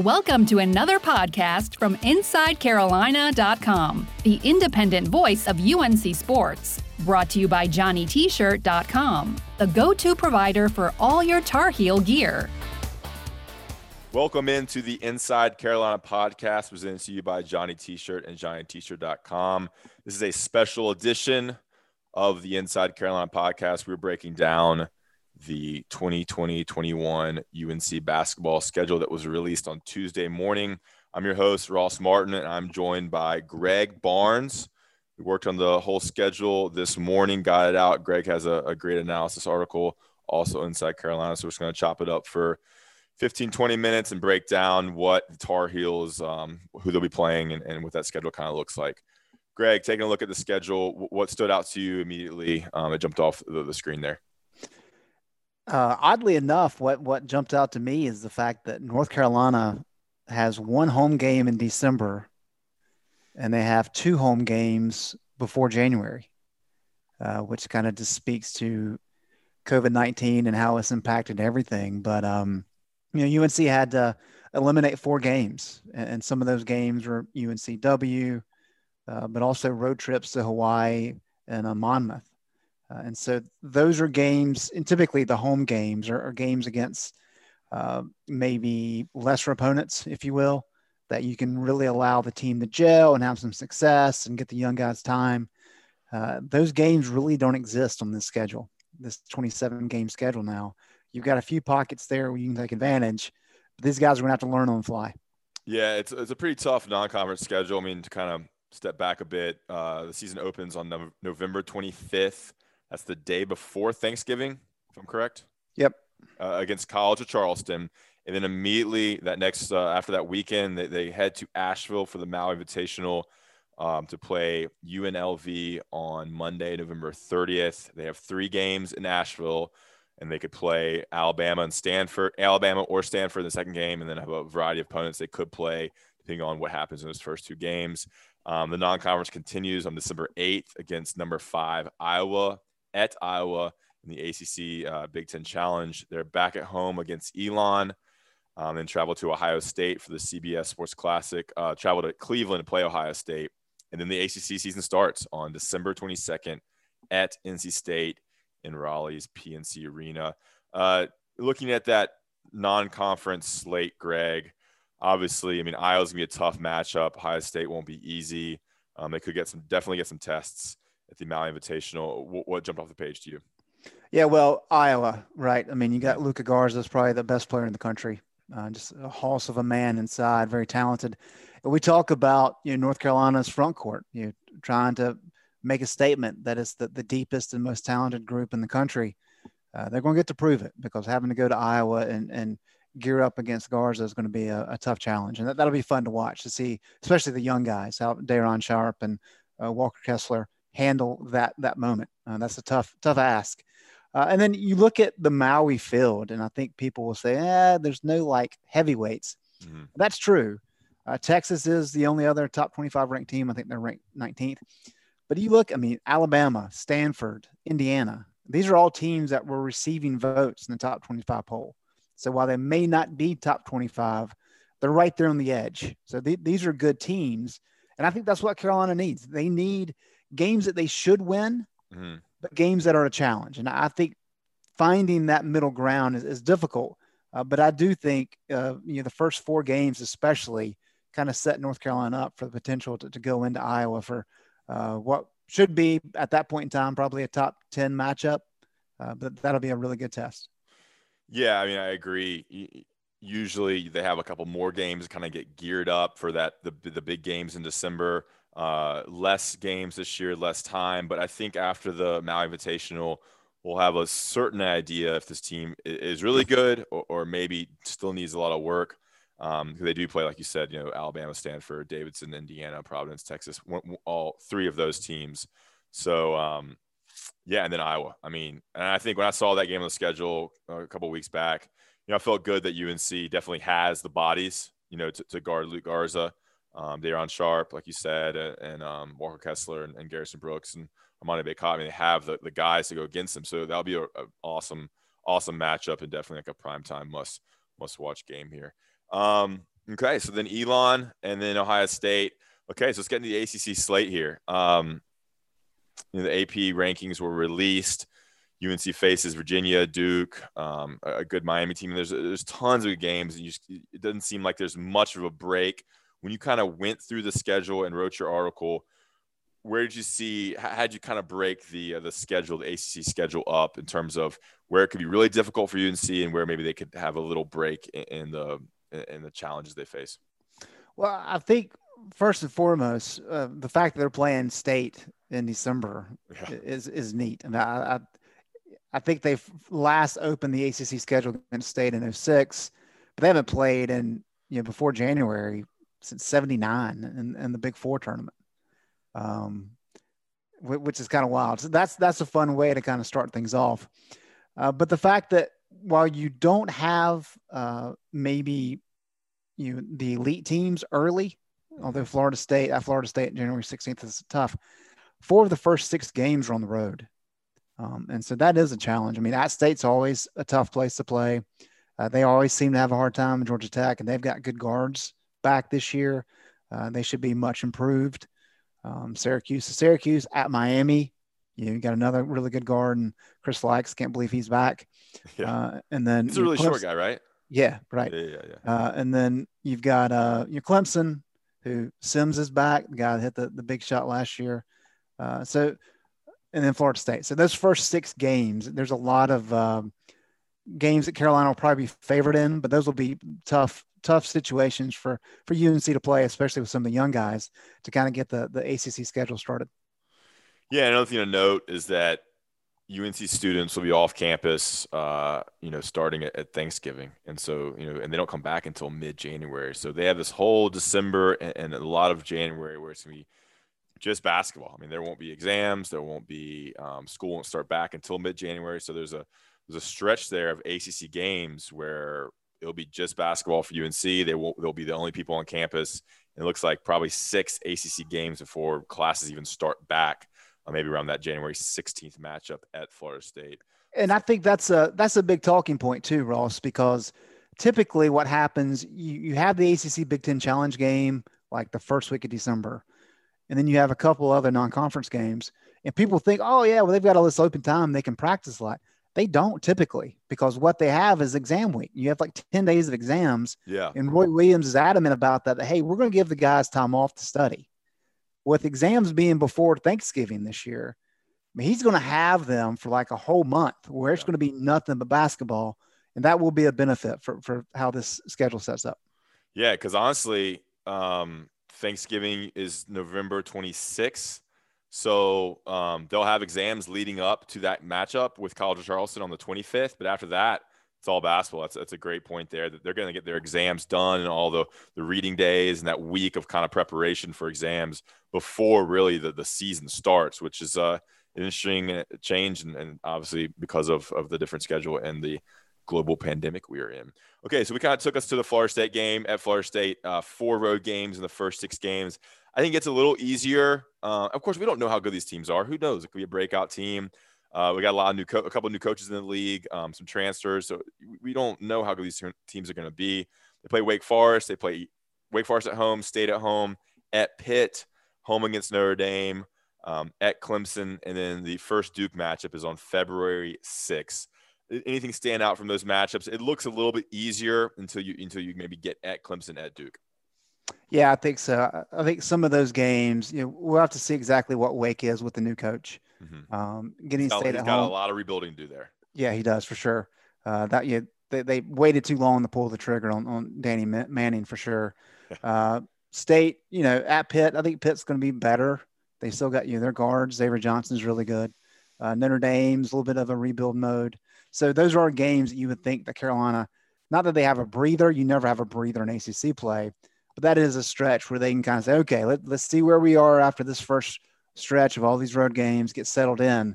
Welcome to another podcast from InsideCarolina.com, the independent voice of UNC Sports. Brought to you by JohnnyT-shirt.com, the go-to provider for all your Tar Heel gear. Welcome into the Inside Carolina podcast presented to you by Johnny T-shirt and JohnnyT-shirt.com. This is a special edition of the Inside Carolina podcast. We're breaking down the 2020-21 UNC basketball schedule that was released on Tuesday morning. I'm your host Ross Martin, and I'm joined by Greg Barnes. We worked on the whole schedule this morning, got it out. Greg has a, a great analysis article also inside Carolina, so we're just going to chop it up for 15, 20 minutes and break down what the Tar Heels, um, who they'll be playing, and, and what that schedule kind of looks like. Greg, taking a look at the schedule, what stood out to you immediately? Um, it jumped off the, the screen there. Uh, oddly enough, what what jumped out to me is the fact that North Carolina has one home game in December, and they have two home games before January, uh, which kind of just speaks to COVID nineteen and how it's impacted everything. But um, you know, UNC had to eliminate four games, and, some of those games were UNCW, uh, but also road trips to Hawaii and uh, Monmouth. Uh, and so those are games, and typically the home games are, are games against uh, maybe lesser opponents, if you will, that you can really allow the team to gel and have some success and get the young guys time. Uh, those games really don't exist on this schedule, this 27 game schedule now. You've got a few pockets there where you can take advantage, but these guys are going to have to learn on the fly. Yeah, it's, it's a pretty tough non conference schedule. I mean, to kind of step back a bit, uh, the season opens on no- November 25th that's the day before Thanksgiving, if I'm correct. Yep. Uh, against College of Charleston. And then immediately that next, uh, after that weekend, they, they, head to Asheville for the Maui Invitational um, to play UNLV on Monday, November 30th. They have three games in Asheville, and they could play Alabama and Stanford, Alabama or Stanford in the second game, and then have a variety of opponents they could play depending on what happens in those first two games. Um, the non-conference continues on December 8th against number five Iowa at Iowa in the ACC uh, Big Ten Challenge. They're back at home against Elon. Um, and travel to Ohio State for the CBS Sports Classic. Uh, travel to Cleveland to play Ohio State, and then the ACC season starts on December 22nd at NC State in Raleigh's PNC Arena. Uh, looking at that non-conference slate, Greg. Obviously, I mean Iowa's gonna be a tough matchup. Ohio State won't be easy. Um, they could get some, definitely get some tests at the Maui Invitational. What, what, jumped off the page to you? Yeah, well, Iowa, right? I mean, you got Luka Garza, probably the best player in the country. Uh, just a hoss of a man inside, very talented. And we talk about you know North Carolina's front court, you know, trying to make a statement that it's the, the deepest and most talented group in the country. Uh, they're going to get to prove it because having to go to Iowa and and gear up against Garza is going to be a, a tough challenge, and that, that'll be fun to watch to see, especially the young guys, how Day'Ron Sharpe and uh, Walker Kessler handle that that moment. Uh, that's a tough tough ask. Uh, and then you look at the Maui field, and I think people will say, "eh, there's no like heavyweights." Mm-hmm. That's true. Uh, Texas is the only other top 25 ranked team. I think they're ranked 19th. But you look, I mean, Alabama, Stanford, Indiana. These are all teams that were receiving votes in the top 25 poll. So while they may not be top 25, they're right there on the edge. So th- these are good teams. And I think that's what Carolina needs. They need games that they should win, mm-hmm. but games that are a challenge. And I think finding that middle ground is, is difficult. Uh, but I do think uh, you know the first four games, especially, kind of set North Carolina up for the potential to, to go into Iowa for uh, what should be at that point in time probably a top ten matchup. Uh, but that'll be a really good test. Yeah, I mean, I agree. Usually, they have a couple more games, kind of get geared up for that the the big games in December. Uh, less games this year, less time. But I think after the Maui Invitational, we'll have a certain idea if this team is really good or, or maybe still needs a lot of work. Um, they do play, like you said, you know, Alabama, Stanford, Davidson, Indiana, Providence, Texas, all three of those teams. So, um, yeah, and then Iowa. I mean, and I think when I saw that game on the schedule a couple weeks back, you know, I felt good that UNC definitely has the bodies, you know, to, to guard Luka Garza, um, Day'Ron Sharpe, like you said, and, and um, Walker Kessler and, and, Garrison Brooks and Armando Bacot. I mean, they have the, the guys to go against them, so that'll be an awesome, awesome matchup and definitely like a prime time must must watch game here. Um, okay, so then Elon and then Ohio State. Okay, so let's get into the ACC slate here. Um, you know, the AP rankings were released. UNC faces Virginia, Duke, um, a good Miami team. There's there's tons of games, and just, it doesn't seem like there's much of a break. When you kind of went through the schedule and wrote your article, where did you see? How did you kind of break the uh, the schedule, the ACC schedule up in terms of where it could be really difficult for UNC and where maybe they could have a little break in, in the in the challenges they face? Well, I think first and foremost, uh, the fact that they're playing state in December yeah. is is neat, and I, I, I think they last opened the ACC schedule against state in 06, but they haven't played in you know before January since '79 in, in the Big Four tournament, um, which is kind of wild. So that's that's a fun way to kind of start things off. Uh, but the fact that while you don't have uh, maybe you know, the elite teams early, although Florida State at Florida State January 16th is tough. Four of the first six games are on the road. Um, and so that is a challenge. I mean, at State's always a tough place to play. Uh, they always seem to have a hard time in Georgia Tech, and they've got good guards back this year. Uh, they should be much improved. Um, Syracuse, Syracuse at Miami. You, know, you got another really good guard, and Chris Lykes Can't believe he's back. Yeah. Uh, and then he's a really Clemson, short guy, right? Yeah, right. Yeah, yeah, yeah. Uh, and then you've got uh, your Clemson, who Simms is back, the guy that hit the, the big shot last year. Uh, so, and then Florida State. So those first six games, there's a lot of um, games that Carolina will probably be favored in, but those will be tough, tough situations for for UNC to play, especially with some of the young guys to kind of get the the ACC schedule started. Yeah, another thing to note is that UNC students will be off campus, uh, you know, starting at, at, Thanksgiving, and so you know, and they don't come back until mid January. So they have this whole December and, and, a lot of January where it's gonna be just basketball. I mean, there won't be exams, there won't be um, school won't start back until mid January. So there's a there's a stretch there of ACC games where it'll be just basketball for UNC. They will they'll be the only people on campus. It looks like probably six ACC games before classes even start back uh, maybe around that January 16th matchup at Florida State. And I think that's a that's a big talking point too, Ross, because typically what happens you, you have the ACC Big Ten Challenge game like the first week of December, and then you have a couple other non-conference games, and people think, oh yeah, well they've got all this open time, they can practice a lot. They don't typically because what they have is exam week. You have like 10 days of exams. Yeah. And Roy Williams is adamant about that. that hey, we're going to give the guys time off to study with exams being before Thanksgiving this year, I mean, he's going to have them for like a whole month where it's going to be nothing but basketball. And that will be a benefit for, for how this schedule sets up. Yeah. Cause honestly, um, Thanksgiving is November 26th. So um, they'll have exams leading up to that matchup with College of Charleston on the 25th. But after that, it's all basketball. That's, that's a great point there that they're going to get their exams done and all the, the reading days and that week of kind of preparation for exams before really the, the season starts, which is uh, an interesting uh, change. And, and obviously because of, of the different schedule and the global pandemic we are in. Okay. So we kind of took us to the Florida State game at Florida State, uh, four road games in the first six games. I think it's a little easier. Uh, of course, we don't know how good these teams are. Who knows? It could be a breakout team. Uh, we got a lot of new, co- a couple of new coaches in the league, um, some transfers. So we don't know how good these teams are going to be. They play Wake Forest. They play Wake Forest at home, State at home, at Pitt, home against Notre Dame, um, at Clemson, and then the first Duke matchup is on February 6th. Anything stand out from those matchups? It looks a little bit easier until you until you maybe get at Clemson at Duke. Yeah, I think so. I think some of those games, you know, we'll have to see exactly what Wake is with the new coach. Mm-hmm. Um, getting he's got, state he's at got home. a lot of rebuilding to do there. Yeah, he does for sure. Uh, that yeah, they, they waited too long to pull the trigger on, on Danny Manning for sure. Uh, state, you know, at Pitt, I think Pitt's going to be better. They still got you know, their guards. Xavier Johnson's really good. Uh, Notre Dame's a little bit of a rebuild mode. So those are games that you would think that Carolina, not that they have a breather, you never have a breather in ACC play, but that is a stretch where they can kind of say, okay, let, let's see where we are after this first stretch of all these road games, get settled in.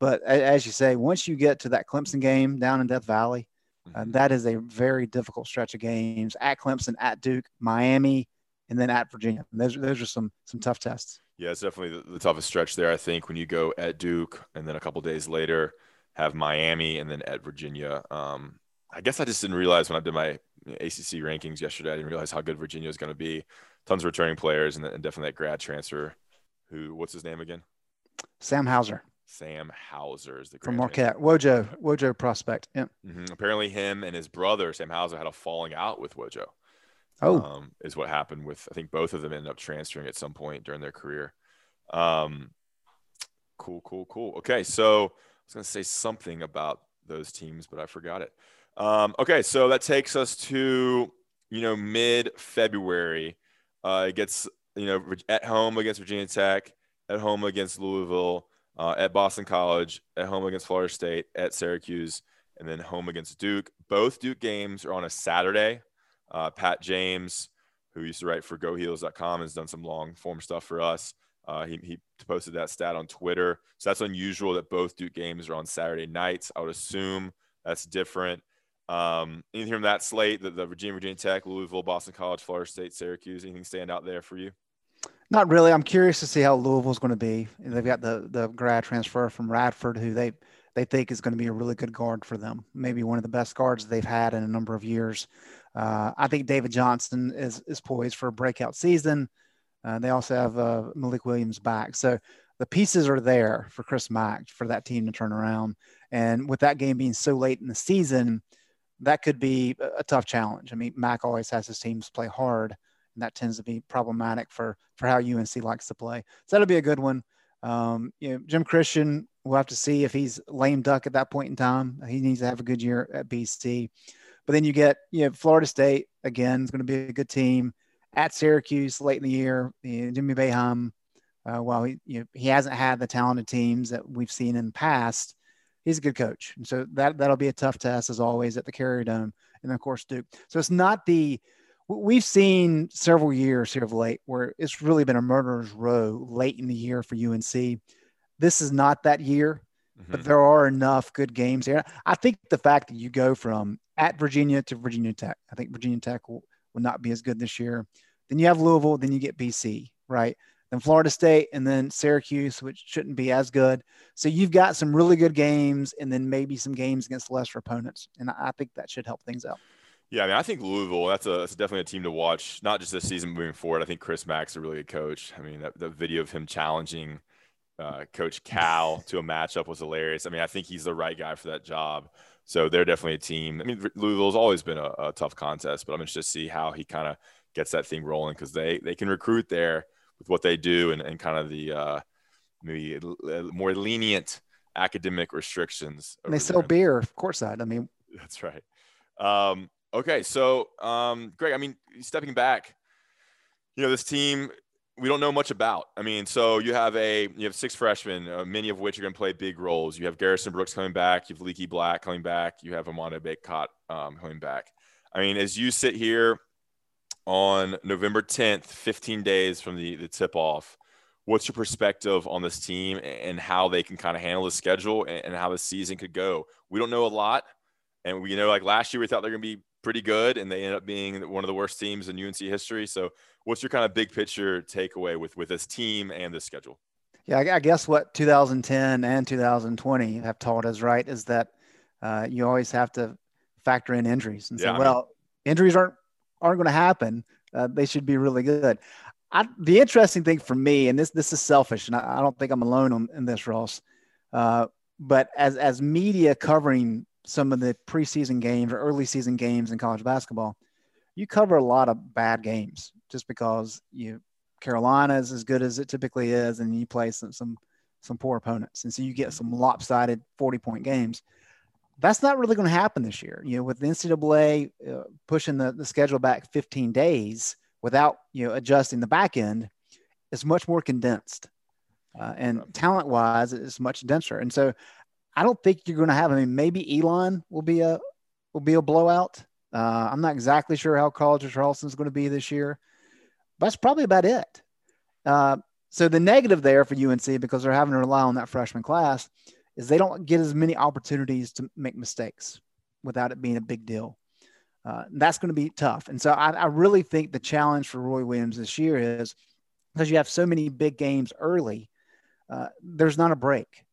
But as you say, once you get to that Clemson game down in Death Valley, uh, mm-hmm. that is a very difficult stretch of games at Clemson, at Duke, Miami, and then at Virginia. And those, those are some some tough tests. Yeah, it's definitely the, the toughest stretch there. I think when you go at Duke and then a couple days later have Miami and then at Virginia. Um, I guess I just didn't realize when I did my ACC rankings yesterday. I didn't realize how good Virginia is going to be. Tons of returning players and, and definitely that grad transfer. Who? What's his name again? Sam Hauser. Sam Hauser is the from Marquette. Wojo, Wojo prospect. Yeah. Mm-hmm. Apparently, him and his brother Sam Hauser had a falling out with Wojo. Oh, um, is what happened with. I think both of them ended up transferring at some point during their career. Um, cool, cool, cool. Okay, so I was going to say something about those teams, but I forgot it. Um, okay, so that takes us to you know mid February. Uh, it gets you know at home against Virginia Tech, at home against Louisville uh, at Boston College, at home against Florida State, at Syracuse, and then home against Duke. Both Duke games are on a Saturday. Uh, Pat James, who used to write for GoHeels.com, has done some long form stuff for us. Uh, he, he posted that stat on Twitter. So that's unusual that both Duke games are on Saturday nights. I would assume that's different. Um, anything from that slate, the, the Virginia, Virginia Tech, Louisville, Boston College, Florida State, Syracuse, anything stand out there for you? Not really. I'm curious to see how Louisville's going to be. They've got the the grad transfer from Radford, who they they think is going to be a really good guard for them. Maybe one of the best guards they've had in a number of years. Uh, I think David Johnson is is poised for a breakout season. Uh, they also have uh, Malik Williams back, so the pieces are there for Chris Mack for that team to turn around. And with that game being so late in the season, that could be a tough challenge. I mean, Mack always has his teams play hard and that tends to be problematic for for how UNC likes to play. So that'll be a good one. Um, you know, Jim Christian, we'll have to see if he's lame duck at that point in time. He needs to have a good year at BC. But then you get you know Florida State again. is going to be a good team at Syracuse late in the year. You know, Jimmy Boeheim, uh, while he you know, he hasn't had the talented teams that we've seen in the past, he's a good coach, and so that that'll be a tough test as always at the Carrier Dome, and of course Duke. So it's not the we've seen several years here of late where it's really been a murderer's row late in the year for UNC. This is not that year, mm-hmm. but there are enough good games here. I think the fact that you go from at Virginia to Virginia Tech, I think Virginia Tech will, will not be as good this year. Then you have Louisville, then you get BC, right? Then Florida State, and then Syracuse, which shouldn't be as good. So you've got some really good games, and then maybe some games against lesser opponents, and I think that should help things out. Yeah, I mean, I think Louisville. That's a that's definitely a team to watch. Not just this season moving forward. I think Chris Mack's a really good coach. I mean, that, the video of him challenging uh, Coach Cal to a matchup was hilarious. I mean, I think he's the right guy for that job. So they're definitely a team. I mean, Louisville's always been a, a tough contest, but I'm interested to see how he kind of gets that thing rolling because they they can recruit there with what they do and, and kind of the uh, maybe more lenient academic restrictions. And they sell there. beer, of course. That I mean, that's right. Um, Okay, so um, Greg, I mean, stepping back, you know, this team we don't know much about. I mean, so you have a you have six freshmen, uh, many of which are going to play big roles. You have Garrison Brooks coming back. You have Leaky Black coming back. You have Armando Bacot um, coming back. I mean, as you sit here on November 10th, 15 days from the the tip off, what's your perspective on this team and how they can kind of handle the schedule and, and how the season could go? We don't know a lot. And we you know, like last year, we thought they're going to be pretty good, and they end up being one of the worst teams in UNC history. So, what's your kind of big picture takeaway with with this team and this schedule? Yeah, I guess what 2010 and 2020 have taught us, right, is that uh, you always have to factor in injuries and say, yeah, well, mean, injuries aren't aren't going to happen. Uh, they should be really good. I, the interesting thing for me, and this this is selfish, and I, I don't think I'm alone on, in this, Ross. Uh, but as as media covering some of the preseason games or early season games in college basketball, you cover a lot of bad games just because you Carolina is as good as it typically is, and you play some some some poor opponents, and so you get some lopsided forty point games. That's not really going to happen this year. You know, with the NCAA uh, pushing the, the schedule back 15 days without you know adjusting the back end, it's much more condensed. uh, and talent wise, it's much denser. And so, I don't think you're going to have. I mean, maybe Elon will be a will be a blowout. Uh, I'm not exactly sure how College of Charleston is going to be this year, but that's probably about it. Uh, so the negative there for UNC because they're having to rely on that freshman class is they don't get as many opportunities to make mistakes without it being a big deal. Uh, that's going to be tough. And so I, I, really think the challenge for Roy Williams this year is because you have so many big games early, uh, there's not a break.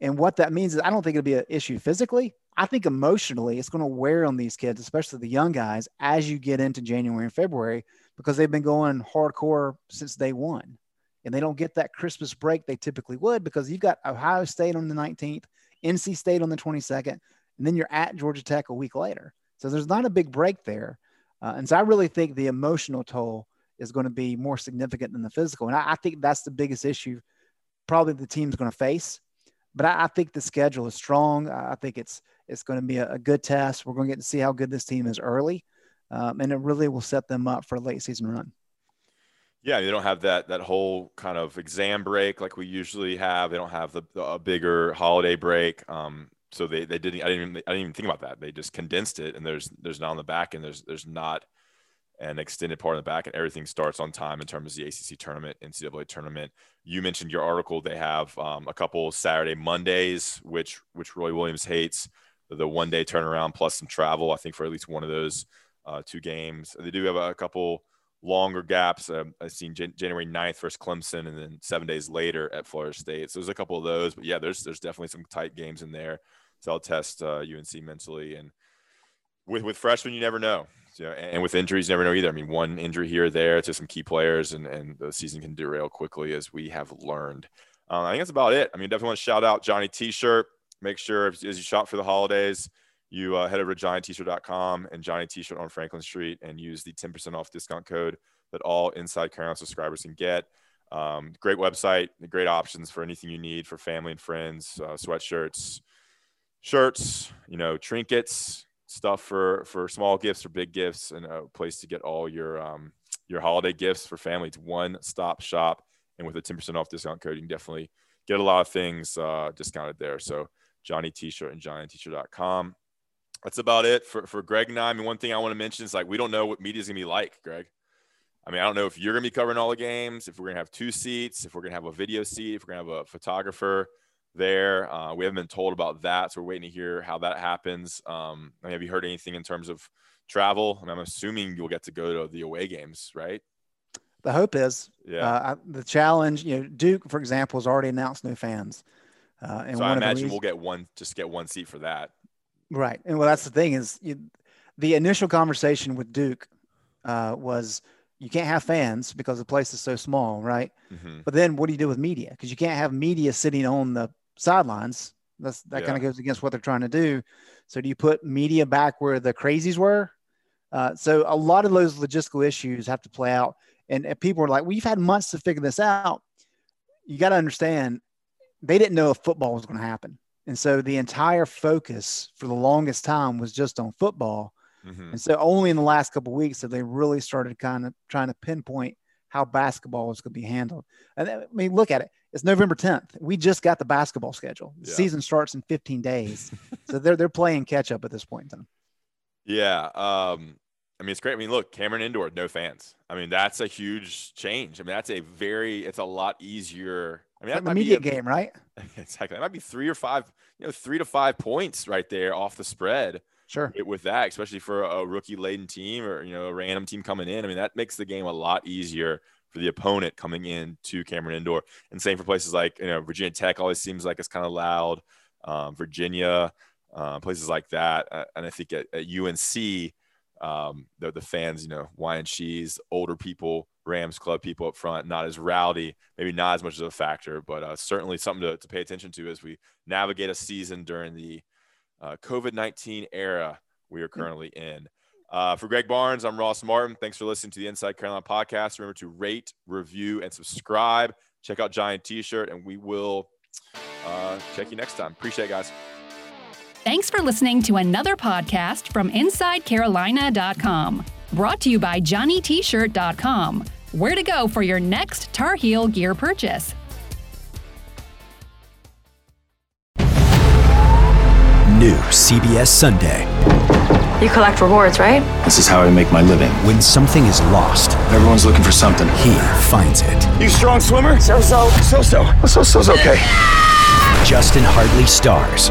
And what that means is I don't think it'll be an issue physically. I think emotionally, it's going to wear on these kids, especially the young guys, as you get into January and February, because they've been going hardcore since day one and they don't get that Christmas break they typically would because you've got Ohio State on the 19th, NC State on the 22nd, and then you're at Georgia Tech a week later. So there's not a big break there. Uh, and so I really think the emotional toll is going to be more significant than the physical. And I, I think that's the biggest issue probably the team's going to face. But I, I, think the schedule is strong. I think it's it's going to be a, a good test. We're going to get to see how good this team is early, um, and it really will set them up for a late season run. Yeah, they don't have that that whole kind of exam break like we usually have. They don't have the, the a bigger holiday break. Um, so they, they didn't. I didn't. Even, I didn't even think about that. They just condensed it, and there's there's not on the back, and there's there's not an extended part in the back, and everything starts on time in terms of the ACC tournament, NCAA tournament. You mentioned your article. They have um, a couple Saturday Mondays, which which Roy Williams hates. The one day turnaround plus some travel. I think for at least one of those uh, two games. They do have a couple longer gaps. Um, I've seen Jan- January 9th versus Clemson, and then seven days later at Florida State. So there's a couple of those, but yeah, there's there's definitely some tight games in there. So I'll test uh, UNC mentally, and with with freshmen, you never know. So, and with injuries, you never know either. I mean, one injury here or there to some key players, and and the season can derail quickly, as we have learned. Um, I think that's about it. I mean, definitely want to shout out Johnny T-shirt. Make sure as you shop for the holidays you uh, head over to johnnytshirt.com and Johnny T-shirt on Franklin Street and use the 10% off discount code that all Inside Carolina subscribers can get. Um, great website, great options for anything you need for family and friends, uh, sweatshirts, shirts, you know, trinkets, stuff for for small gifts or big gifts, and a place to get all your um, your holiday gifts for family. It's one stop shop, and with a 10% off discount code, you can definitely get a lot of things uh, discounted there. So Johnny T-shirt and JohnnyT-shirt.com that's about it for, for Greg and I. I mean, one thing I want to mention is like we don't know what media is gonna be like, Greg. I mean, I don't know if you're gonna be covering all the games, if we're gonna have two seats, if we're gonna have a video seat, if we're gonna have a photographer there. Uh, we haven't been told about that, so we're waiting to hear how that happens. Um, I mean, have you heard anything in terms of travel? I mean, I'm assuming you'll get to go to the away games, right? The hope is, yeah. Uh, the challenge, you know, Duke, for example, has already announced new fans. Uh, and so I imagine reasons, we'll get one, just get one seat for that. Right. And well, that's the thing is you, the initial conversation with Duke uh, was you can't have fans because the place is so small, right? Mm-hmm. But then what do you do with media? Because you can't have media sitting on the sidelines. That's that yeah. kind of goes against what they're trying to do. So do you put media back where the crazies were? Uh, so a lot of those logistical issues have to play out. And, and people are like, well, you've had months to figure this out. You got to understand, they didn't know if football was going to happen. And so the entire focus for the longest time was just on football. Mm-hmm. And so only in the last couple weeks have they really started kind of trying to pinpoint how basketball was going to be handled. And I mean, look at it. It's November 10th. We just got the basketball schedule. Yeah. season starts in 15 days. so they're they're playing catch up at this point in time. Yeah. Um, I mean, it's great. I mean, look, Cameron Indoor, no fans. I mean, that's a huge change. I mean, that's a very, it's a lot easier I mean, that like immediate a, game, right? Exactly. That might be three or five, you know, three to five points right there off the spread. Sure. With that, especially for a rookie laden team or, you know, a random team coming in. I mean, that makes the game a lot easier for the opponent coming in to Cameron Indoor. And same for places like, you know, Virginia Tech always seems like it's kind of loud. Um, Virginia, uh, places like that. Uh, and I think at, at UNC, um, the, the fans, you know, wine and cheese, older people, Rams club people up front, not as rowdy, maybe not as much of a factor, but uh, certainly something to, to, pay attention to as we navigate a season during the uh, COVID 19 era we are currently in. Uh, for Greg Barnes, I'm Ross Martin. Thanks for listening to the Inside Carolina podcast. Remember to rate, review, and subscribe. Check out Johnny T shirt, and we will uh, check you next time. Appreciate it, guys. Thanks for listening to another podcast from InsideCarolina.com. Brought to you by JohnnyT-shirt.com where to go for your next Tar Heel gear purchase. New CBS Sunday. You collect rewards, right? This is how I make my living. When something is lost, everyone's looking for something. He finds it. You strong swimmer? So so. So so. So so's okay. Justin Hartley stars